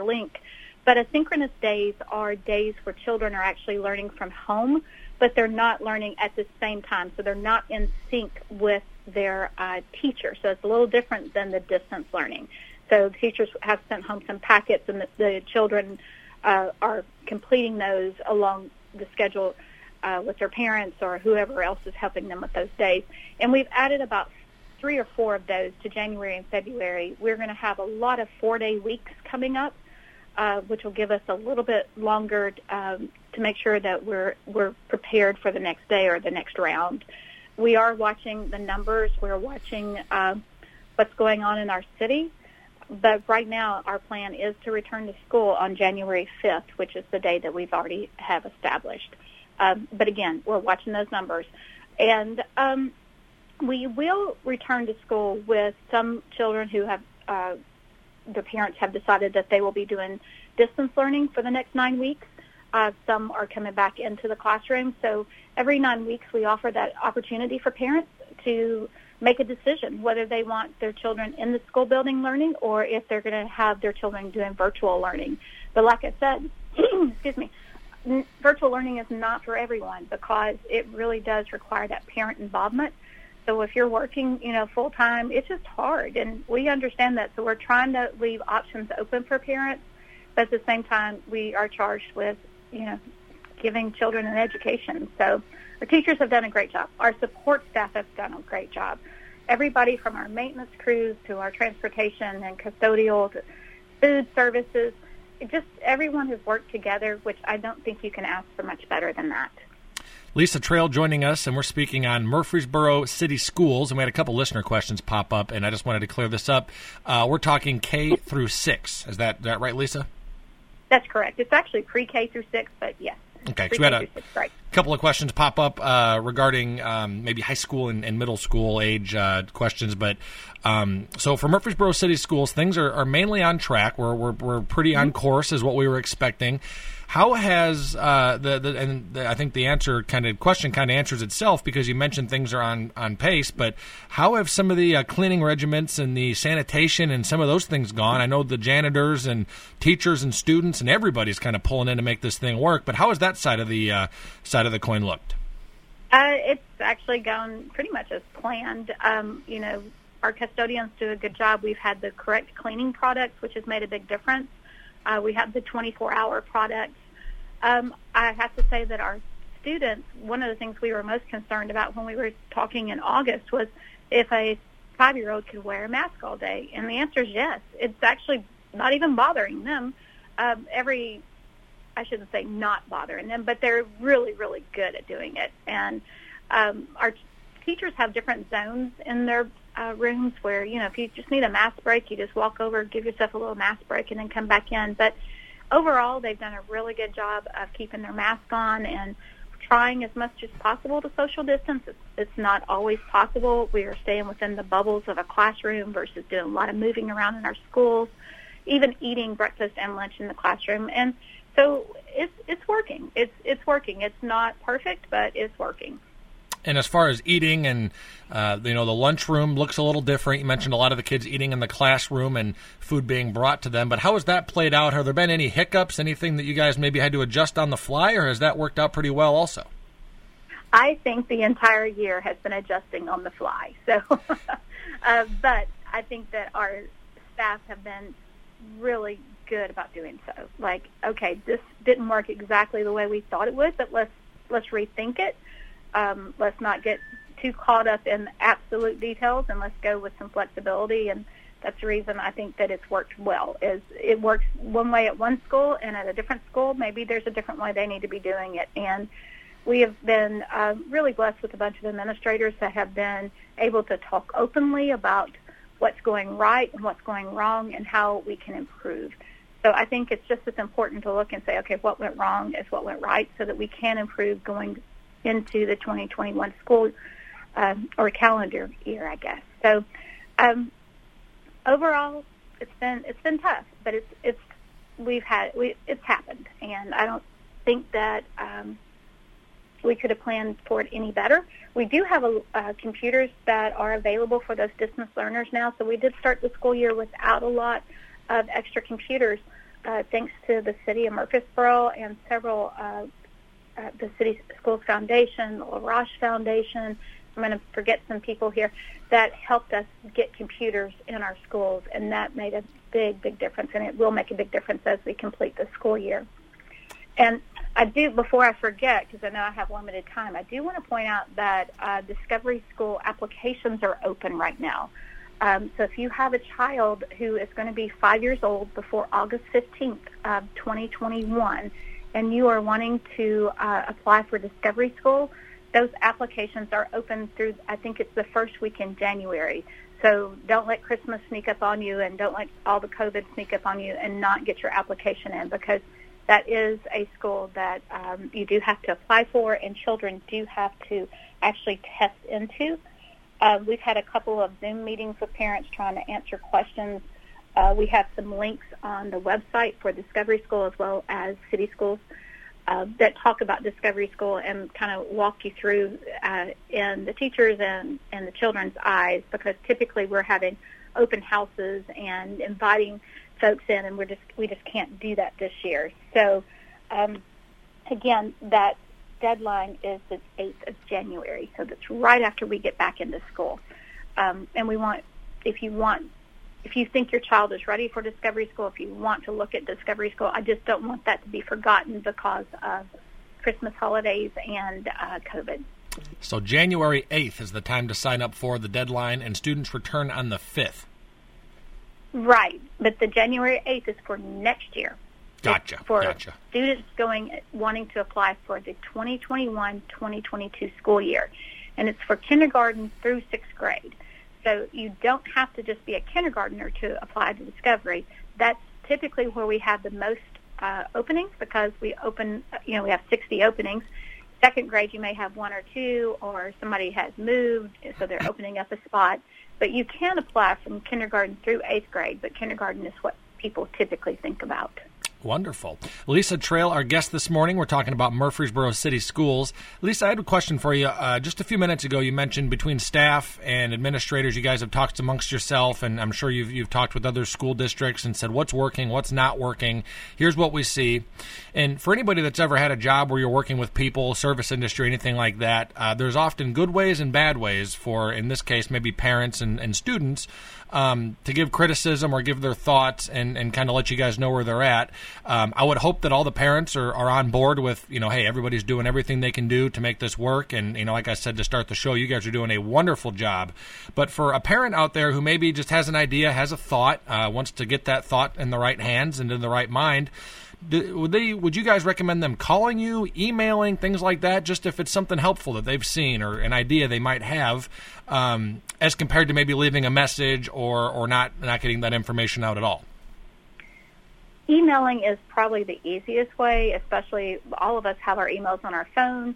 link. But asynchronous days are days where children are actually learning from home, but they're not learning at the same time. So they're not in sync with their uh, teacher. So it's a little different than the distance learning. So teachers have sent home some packets, and the, the children uh, are completing those along the schedule uh, with their parents or whoever else is helping them with those days. And we've added about three or four of those to January and February. We're going to have a lot of four-day weeks coming up, uh, which will give us a little bit longer um, to make sure that we're we're prepared for the next day or the next round. We are watching the numbers. We're watching uh, what's going on in our city. But right now, our plan is to return to school on January 5th, which is the day that we've already have established. Um, but again, we're watching those numbers. And um, we will return to school with some children who have, uh, their parents have decided that they will be doing distance learning for the next nine weeks. Uh, some are coming back into the classroom. So every nine weeks, we offer that opportunity for parents to make a decision whether they want their children in the school building learning or if they're going to have their children doing virtual learning. But like I said, excuse me, virtual learning is not for everyone because it really does require that parent involvement. So if you're working, you know, full time, it's just hard, and we understand that. So we're trying to leave options open for parents, but at the same time, we are charged with, you know, giving children an education. So our teachers have done a great job. Our support staff have done a great job. Everybody from our maintenance crews to our transportation and custodial to food services, just everyone has worked together, which I don't think you can ask for much better than that. Lisa Trail joining us, and we're speaking on Murfreesboro City Schools. And we had a couple listener questions pop up, and I just wanted to clear this up. Uh, we're talking K through six. Is that that right, Lisa? That's correct. It's actually pre K through six, but yes. Okay, so we had a right. Couple of questions pop up uh, regarding um, maybe high school and, and middle school age uh, questions, but um, so for Murfreesboro City Schools, things are, are mainly on track. We're, we're, we're pretty on mm-hmm. course, is what we were expecting. How has uh, the, the and the, I think the answer kind of question kind of answers itself because you mentioned things are on on pace, but how have some of the uh, cleaning regiments and the sanitation and some of those things gone? I know the janitors and teachers and students and everybody's kind of pulling in to make this thing work, but how has that side of the uh, side of the coin looked? Uh, it's actually gone pretty much as planned. Um, you know, our custodians do a good job. We've had the correct cleaning products, which has made a big difference. Uh, we have the 24-hour products um, I have to say that our students, one of the things we were most concerned about when we were talking in August was if a five-year-old could wear a mask all day, and the answer is yes. It's actually not even bothering them. Um, every, I shouldn't say not bothering them, but they're really, really good at doing it. And um, our teachers have different zones in their uh, rooms where you know if you just need a mask break, you just walk over, give yourself a little mask break, and then come back in. But overall, they've done a really good job of keeping their mask on and trying as much as possible to social distance. It's, it's not always possible. We are staying within the bubbles of a classroom versus doing a lot of moving around in our schools, even eating breakfast and lunch in the classroom. And so it's it's working. It's it's working. It's not perfect, but it's working. And as far as eating and uh, you know the lunchroom looks a little different. You mentioned a lot of the kids eating in the classroom and food being brought to them. But how has that played out? Have there been any hiccups? Anything that you guys maybe had to adjust on the fly, or has that worked out pretty well also? I think the entire year has been adjusting on the fly. So, uh, but I think that our staff have been really good about doing so. Like, okay, this didn't work exactly the way we thought it would, but let's let's rethink it um, let's not get too caught up in absolute details and let's go with some flexibility and that's the reason I think that it's worked well is it works one way at one school and at a different school maybe there's a different way they need to be doing it and we have been uh, really blessed with a bunch of administrators that have been able to talk openly about what's going right and what's going wrong and how we can improve. So I think it's just as important to look and say, okay, what went wrong is what went right so that we can improve going into the 2021 school um, or calendar year, I guess. So um, overall, it's been it's been tough, but it's it's we've had we it's happened, and I don't think that um, we could have planned for it any better. We do have a, uh, computers that are available for those distance learners now, so we did start the school year without a lot of extra computers. Uh, thanks to the city of Murfreesboro and several, uh, uh, the City Schools Foundation, the LaRoche Foundation, I'm going to forget some people here, that helped us get computers in our schools, and that made a big, big difference, and it will make a big difference as we complete the school year. And I do, before I forget, because I know I have limited time, I do want to point out that uh, Discovery School applications are open right now. Um, so if you have a child who is going to be five years old before August 15th of 2021, and you are wanting to uh, apply for Discovery School, those applications are open through, I think it's the first week in January. So don't let Christmas sneak up on you and don't let all the COVID sneak up on you and not get your application in because that is a school that um, you do have to apply for and children do have to actually test into. Uh, we've had a couple of Zoom meetings with parents trying to answer questions. Uh, we have some links on the website for Discovery School as well as City Schools uh, that talk about Discovery School and kind of walk you through uh, in the teachers and, and the children's eyes because typically we're having open houses and inviting folks in and we're just we just can't do that this year. So um, again, that deadline is the 8th of January, so that's right after we get back into school. Um, and we want, if you want if you think your child is ready for Discovery School, if you want to look at Discovery School, I just don't want that to be forgotten because of Christmas holidays and uh, COVID. So January 8th is the time to sign up for the deadline, and students return on the 5th. Right, but the January 8th is for next year. Gotcha. For gotcha. students going wanting to apply for the 2021-2022 school year, and it's for kindergarten through sixth grade. So you don't have to just be a kindergartner to apply to Discovery. That's typically where we have the most uh, openings because we open, you know, we have 60 openings. Second grade, you may have one or two, or somebody has moved, so they're opening up a spot. But you can apply from kindergarten through eighth grade, but kindergarten is what people typically think about. Wonderful. Lisa Trail, our guest this morning. We're talking about Murfreesboro City Schools. Lisa, I had a question for you. Uh, just a few minutes ago, you mentioned between staff and administrators, you guys have talked amongst yourself, and I'm sure you've, you've talked with other school districts and said what's working, what's not working. Here's what we see. And for anybody that's ever had a job where you're working with people, service industry, anything like that, uh, there's often good ways and bad ways for, in this case, maybe parents and, and students um, to give criticism or give their thoughts and, and kind of let you guys know where they're at. Um, I would hope that all the parents are, are on board with, you know, hey, everybody's doing everything they can do to make this work. And, you know, like I said to start the show, you guys are doing a wonderful job. But for a parent out there who maybe just has an idea, has a thought, uh, wants to get that thought in the right hands and in the right mind, would they would you guys recommend them calling you emailing things like that just if it's something helpful that they've seen or an idea they might have um, as compared to maybe leaving a message or or not not getting that information out at all emailing is probably the easiest way, especially all of us have our emails on our phone.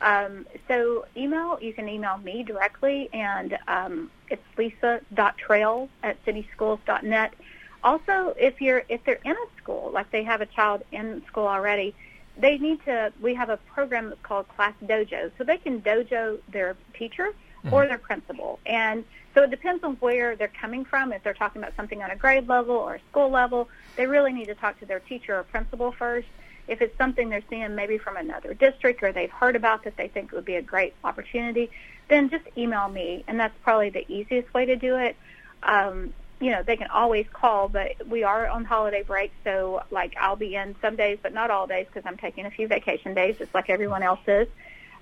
Um, so email, you can email me directly, and um, it's lisa.trail at cityschools.net. Also, if you're if they're in a school, like they have a child in school already, they need to. We have a program that's called Class Dojo, so they can dojo their teacher mm-hmm. or their principal, and so it depends on where they're coming from. If they're talking about something on a grade level or a school level, they really need to talk to their teacher or principal first. If it's something they're seeing maybe from another district or they've heard about that they think would be a great opportunity, then just email me, and that's probably the easiest way to do it. Um, you know, they can always call, but we are on holiday break, so like I'll be in some days, but not all days because I'm taking a few vacation days, just like everyone else is.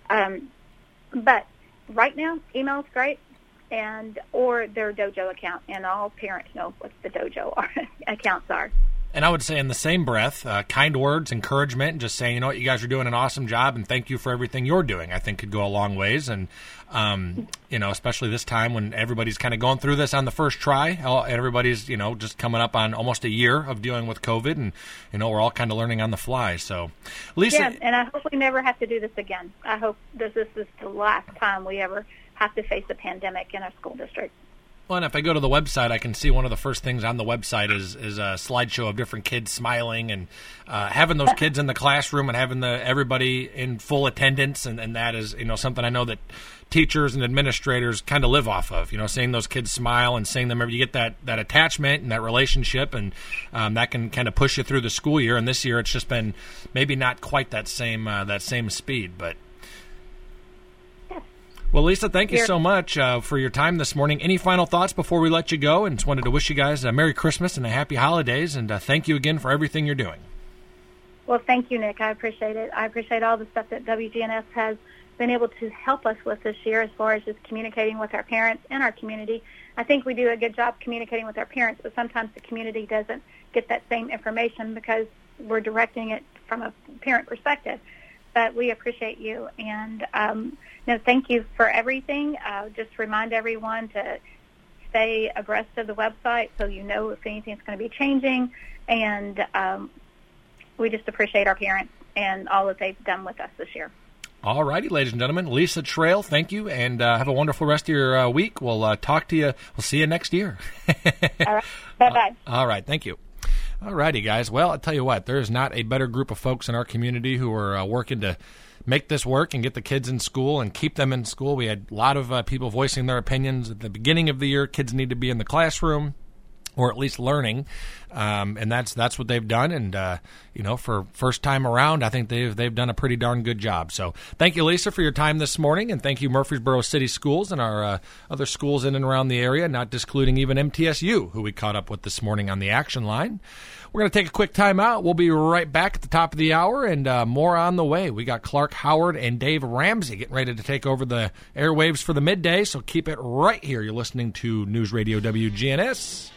Um, but right now, email's great and or their dojo account, and all parents know what the dojo are, accounts are. And I would say, in the same breath, uh, kind words, encouragement, and just saying, you know what, you guys are doing an awesome job, and thank you for everything you're doing. I think could go a long ways, and um, you know, especially this time when everybody's kind of going through this on the first try. Everybody's you know just coming up on almost a year of dealing with COVID, and you know we're all kind of learning on the fly. So, Lisa, yeah, and I hope we never have to do this again. I hope this is the last time we ever have to face a pandemic in our school district. Well, and if I go to the website, I can see one of the first things on the website is is a slideshow of different kids smiling and uh, having those kids in the classroom and having the everybody in full attendance, and, and that is you know something I know that teachers and administrators kind of live off of. You know, seeing those kids smile and seeing them, you get that that attachment and that relationship, and um, that can kind of push you through the school year. And this year, it's just been maybe not quite that same uh, that same speed, but well, Lisa, thank you so much uh, for your time this morning. Any final thoughts before we let you go? And just wanted to wish you guys a Merry Christmas and a Happy Holidays, and uh, thank you again for everything you're doing. Well, thank you, Nick. I appreciate it. I appreciate all the stuff that WGNS has been able to help us with this year as far as just communicating with our parents and our community. I think we do a good job communicating with our parents, but sometimes the community doesn't get that same information because we're directing it from a parent perspective. But we appreciate you and um, no, thank you for everything. Uh, just remind everyone to stay abreast of the website so you know if anything's going to be changing. And um, we just appreciate our parents and all that they've done with us this year. All righty, ladies and gentlemen. Lisa Trail, thank you, and uh, have a wonderful rest of your uh, week. We'll uh, talk to you. We'll see you next year. all right. Bye-bye. all right. Thank you. All righty, guys. Well, I'll tell you what, there's not a better group of folks in our community who are uh, working to – make this work and get the kids in school and keep them in school. We had a lot of uh, people voicing their opinions at the beginning of the year. Kids need to be in the classroom or at least learning, um, and that's that's what they've done. And uh, you know, for first time around, I think they've they've done a pretty darn good job. So thank you, Lisa, for your time this morning, and thank you, Murfreesboro City Schools and our uh, other schools in and around the area, not discluding even MTSU, who we caught up with this morning on the action line. We're going to take a quick time out. We'll be right back at the top of the hour and uh, more on the way. We got Clark Howard and Dave Ramsey getting ready to take over the airwaves for the midday, so keep it right here. You're listening to News Radio WGNS.